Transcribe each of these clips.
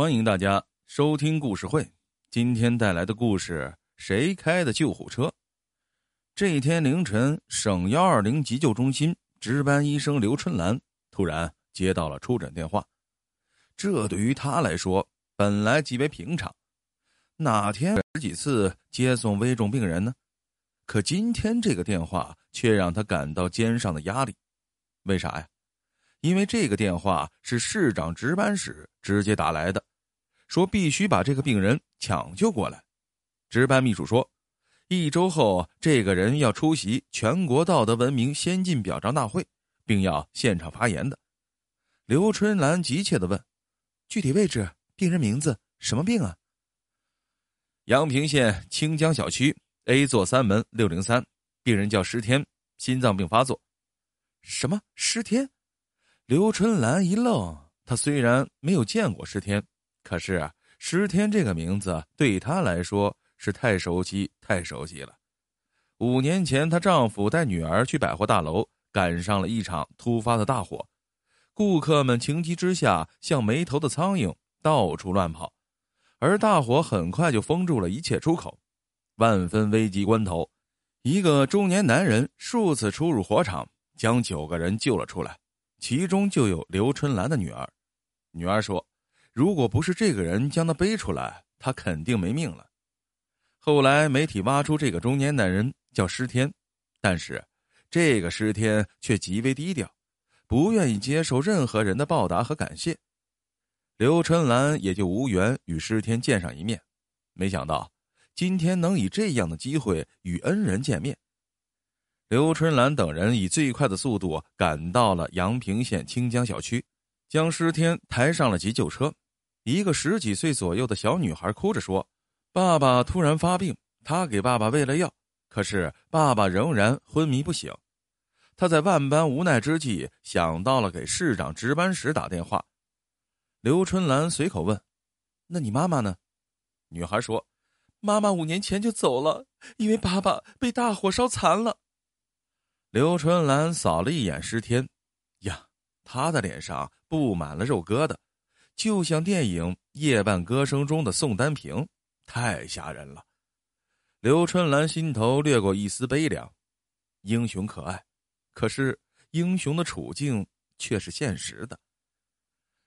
欢迎大家收听故事会。今天带来的故事：谁开的救护车？这一天凌晨，省幺二零急救中心值班医生刘春兰突然接到了出诊电话。这对于他来说，本来极为平常。哪天十几次接送危重病人呢？可今天这个电话却让他感到肩上的压力。为啥呀？因为这个电话是市长值班室直接打来的，说必须把这个病人抢救过来。值班秘书说，一周后这个人要出席全国道德文明先进表彰大会，并要现场发言的。刘春兰急切的问：“具体位置、病人名字、什么病啊？”阳平县清江小区 A 座三门六零三，病人叫石天，心脏病发作。什么石天？刘春兰一愣，他虽然没有见过石天，可是啊石天这个名字对他来说是太熟悉、太熟悉了。五年前，她丈夫带女儿去百货大楼，赶上了一场突发的大火，顾客们情急之下像没头的苍蝇到处乱跑，而大火很快就封住了一切出口。万分危急关头，一个中年男人数次出入火场，将九个人救了出来。其中就有刘春兰的女儿，女儿说：“如果不是这个人将他背出来，他肯定没命了。”后来媒体挖出这个中年男人叫施天，但是这个施天却极为低调，不愿意接受任何人的报答和感谢。刘春兰也就无缘与施天见上一面。没想到今天能以这样的机会与恩人见面。刘春兰等人以最快的速度赶到了阳平县清江小区，将施天抬上了急救车。一个十几岁左右的小女孩哭着说：“爸爸突然发病，她给爸爸喂了药，可是爸爸仍然昏迷不醒。”她在万般无奈之际，想到了给市长值班室打电话。刘春兰随口问：“那你妈妈呢？”女孩说：“妈妈五年前就走了，因为爸爸被大火烧残了。”刘春兰扫了一眼石天，呀，他的脸上布满了肉疙瘩，就像电影《夜半歌声》中的宋丹萍，太吓人了。刘春兰心头掠过一丝悲凉，英雄可爱，可是英雄的处境却是现实的。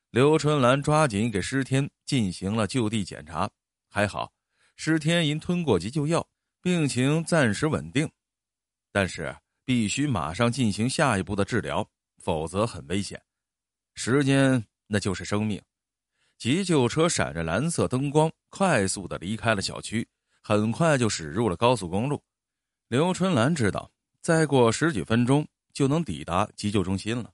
刘春兰抓紧给施天进行了就地检查，还好，施天因吞过急救药，病情暂时稳定，但是。必须马上进行下一步的治疗，否则很危险。时间那就是生命。急救车闪着蓝色灯光，快速的离开了小区，很快就驶入了高速公路。刘春兰知道，再过十几分钟就能抵达急救中心了，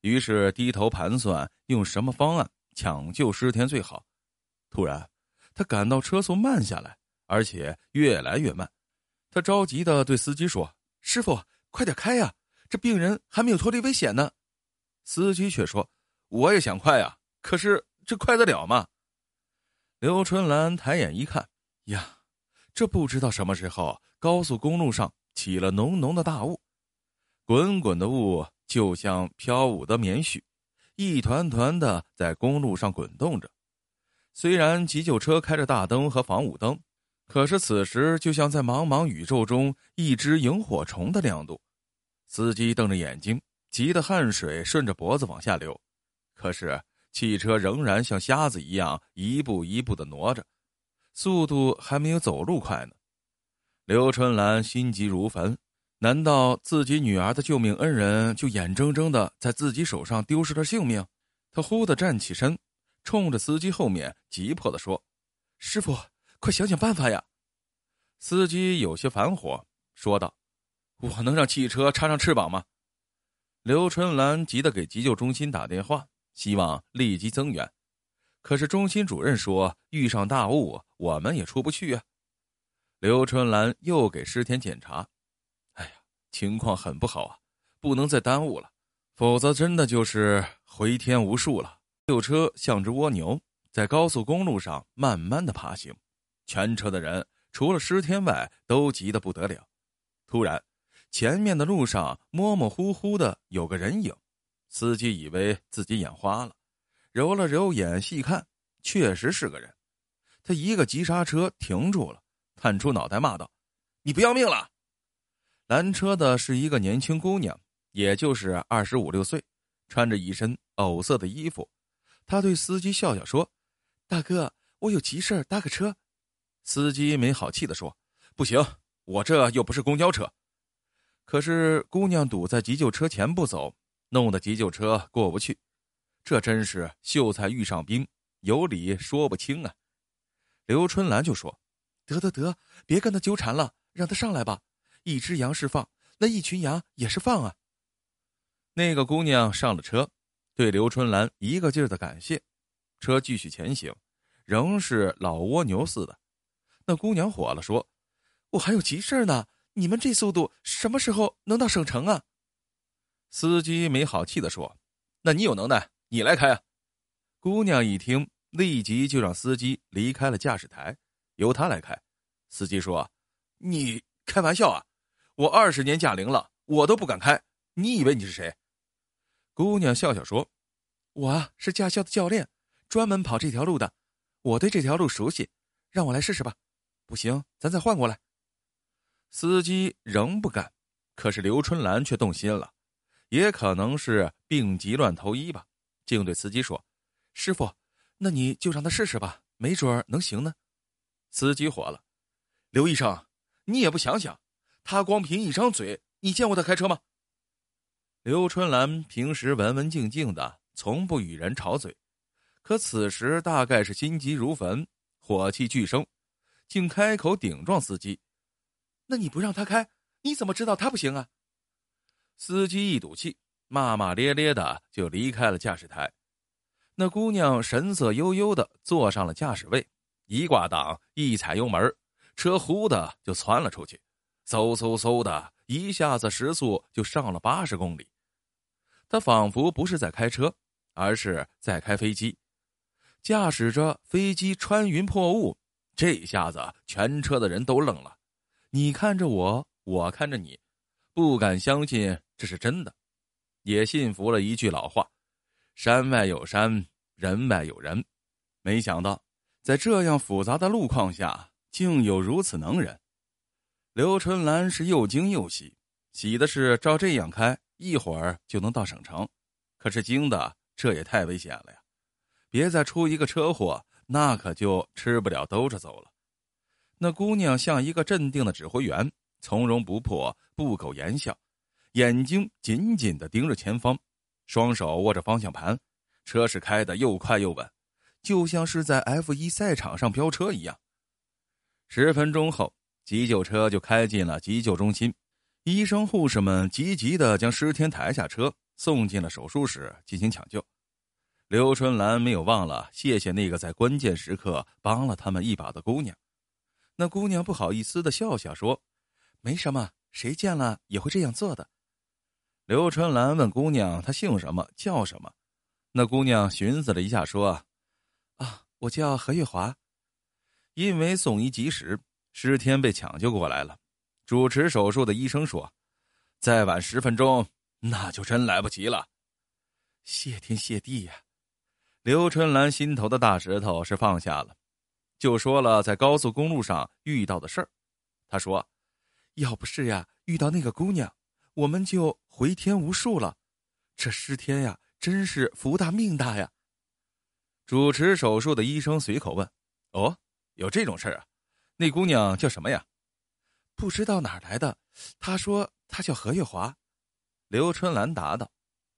于是低头盘算用什么方案抢救尸天最好。突然，他感到车速慢下来，而且越来越慢。他着急的对司机说：“师傅。”快点开呀！这病人还没有脱离危险呢。司机却说：“我也想快呀，可是这快得了吗？”刘春兰抬眼一看，呀，这不知道什么时候高速公路上起了浓浓的大雾，滚滚的雾就像飘舞的棉絮，一团团的在公路上滚动着。虽然急救车开着大灯和防雾灯。可是此时，就像在茫茫宇宙中一只萤火虫的亮度。司机瞪着眼睛，急得汗水顺着脖子往下流。可是汽车仍然像瞎子一样一步一步的挪着，速度还没有走路快呢。刘春兰心急如焚，难道自己女儿的救命恩人就眼睁睁的在自己手上丢失了性命？他忽地站起身，冲着司机后面急迫的说：“师傅。”快想想办法呀！司机有些烦火，说道：“我能让汽车插上翅膀吗？”刘春兰急得给急救中心打电话，希望立即增援。可是中心主任说：“遇上大雾，我们也出不去啊。”刘春兰又给师天检查，哎呀，情况很不好啊，不能再耽误了，否则真的就是回天无术了。救车像只蜗牛，在高速公路上慢慢的爬行。全车的人除了师天外，都急得不得了。突然，前面的路上模模糊糊的有个人影，司机以为自己眼花了，揉了揉眼细看，确实是个人。他一个急刹车停住了，探出脑袋骂道：“你不要命了！”拦车的是一个年轻姑娘，也就是二十五六岁，穿着一身藕色的衣服。她对司机笑笑说：“大哥，我有急事搭个车。”司机没好气的说：“不行，我这又不是公交车。”可是姑娘堵在急救车前不走，弄得急救车过不去。这真是秀才遇上兵，有理说不清啊！刘春兰就说：“得得得，别跟他纠缠了，让他上来吧。一只羊是放，那一群羊也是放啊。”那个姑娘上了车，对刘春兰一个劲儿的感谢。车继续前行，仍是老蜗牛似的。那姑娘火了，说：“我还有急事呢。”你们这速度什么时候能到省城啊？司机没好气的说：“那你有能耐，你来开啊！”姑娘一听，立即就让司机离开了驾驶台，由他来开。司机说：“你开玩笑啊！我二十年驾龄了，我都不敢开，你以为你是谁？”姑娘笑笑说：“我啊是驾校的教练，专门跑这条路的，我对这条路熟悉，让我来试试吧。不行，咱再换过来。”司机仍不干，可是刘春兰却动心了，也可能是病急乱投医吧，竟对司机说：“师傅，那你就让他试试吧，没准能行呢。”司机火了：“刘医生，你也不想想，他光凭一张嘴，你见过他开车吗？”刘春兰平时文文静静的，从不与人吵嘴，可此时大概是心急如焚，火气俱生，竟开口顶撞司机。那你不让他开，你怎么知道他不行啊？司机一赌气，骂骂咧咧的就离开了驾驶台。那姑娘神色悠悠的坐上了驾驶位，一挂档，一踩油门，车呼的就窜了出去，嗖嗖嗖的一下子时速就上了八十公里。他仿佛不是在开车，而是在开飞机，驾驶着飞机穿云破雾。这下子全车的人都愣了。你看着我，我看着你，不敢相信这是真的，也信服了一句老话：“山外有山，人外有人。”没想到，在这样复杂的路况下，竟有如此能人。刘春兰是又惊又喜，喜的是照这样开，一会儿就能到省城；可是惊的，这也太危险了呀！别再出一个车祸，那可就吃不了兜着走了。那姑娘像一个镇定的指挥员，从容不迫，不苟言笑，眼睛紧紧的盯着前方，双手握着方向盘，车是开的又快又稳，就像是在 F 一赛场上飙车一样。十分钟后，急救车就开进了急救中心，医生护士们急急的将施天抬下车，送进了手术室进行抢救。刘春兰没有忘了谢谢那个在关键时刻帮了他们一把的姑娘。那姑娘不好意思的笑笑说：“没什么，谁见了也会这样做的。”刘春兰问姑娘：“她姓什么？叫什么？”那姑娘寻思了一下说：“啊，我叫何月华。”因为送医及时，尸天被抢救过来了。主持手术的医生说：“再晚十分钟，那就真来不及了。”谢天谢地呀！刘春兰心头的大石头是放下了。就说了在高速公路上遇到的事儿，他说：“要不是呀，遇到那个姑娘，我们就回天无术了。这尸天呀，真是福大命大呀。”主持手术的医生随口问：“哦，有这种事儿啊？那姑娘叫什么呀？”不知道哪来的，他说他叫何月华。刘春兰答道：“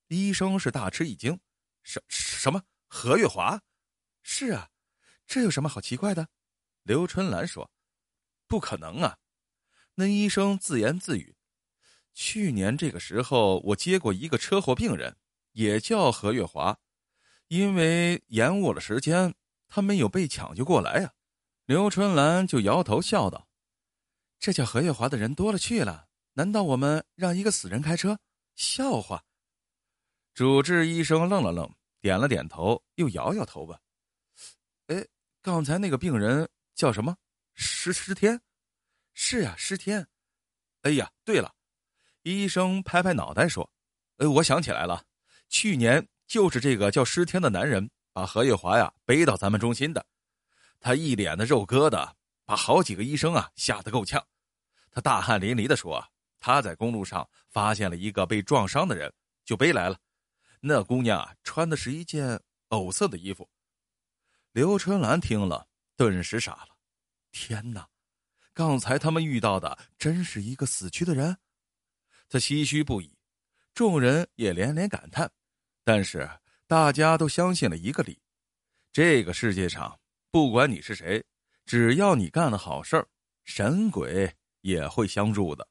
医生是大吃一惊，什什么何月华？是啊。”这有什么好奇怪的？刘春兰说：“不可能啊！”那医生自言自语：“去年这个时候，我接过一个车祸病人，也叫何月华，因为延误了时间，他没有被抢救过来呀。”刘春兰就摇头笑道：“这叫何月华的人多了去了，难道我们让一个死人开车？笑话！”主治医生愣了愣，点了点头，又摇摇头吧：“哎？”刚才那个病人叫什么？尸尸天，是啊，尸天。哎呀，对了，医生拍拍脑袋说：“呃，我想起来了，去年就是这个叫尸天的男人把何月华呀背到咱们中心的。他一脸的肉疙瘩，把好几个医生啊吓得够呛。他大汗淋漓的说：“他在公路上发现了一个被撞伤的人，就背来了。那姑娘啊，穿的是一件藕色的衣服。”刘春兰听了，顿时傻了。天哪，刚才他们遇到的真是一个死去的人？他唏嘘不已，众人也连连感叹。但是大家都相信了一个理：这个世界上，不管你是谁，只要你干了好事，神鬼。也会相助的。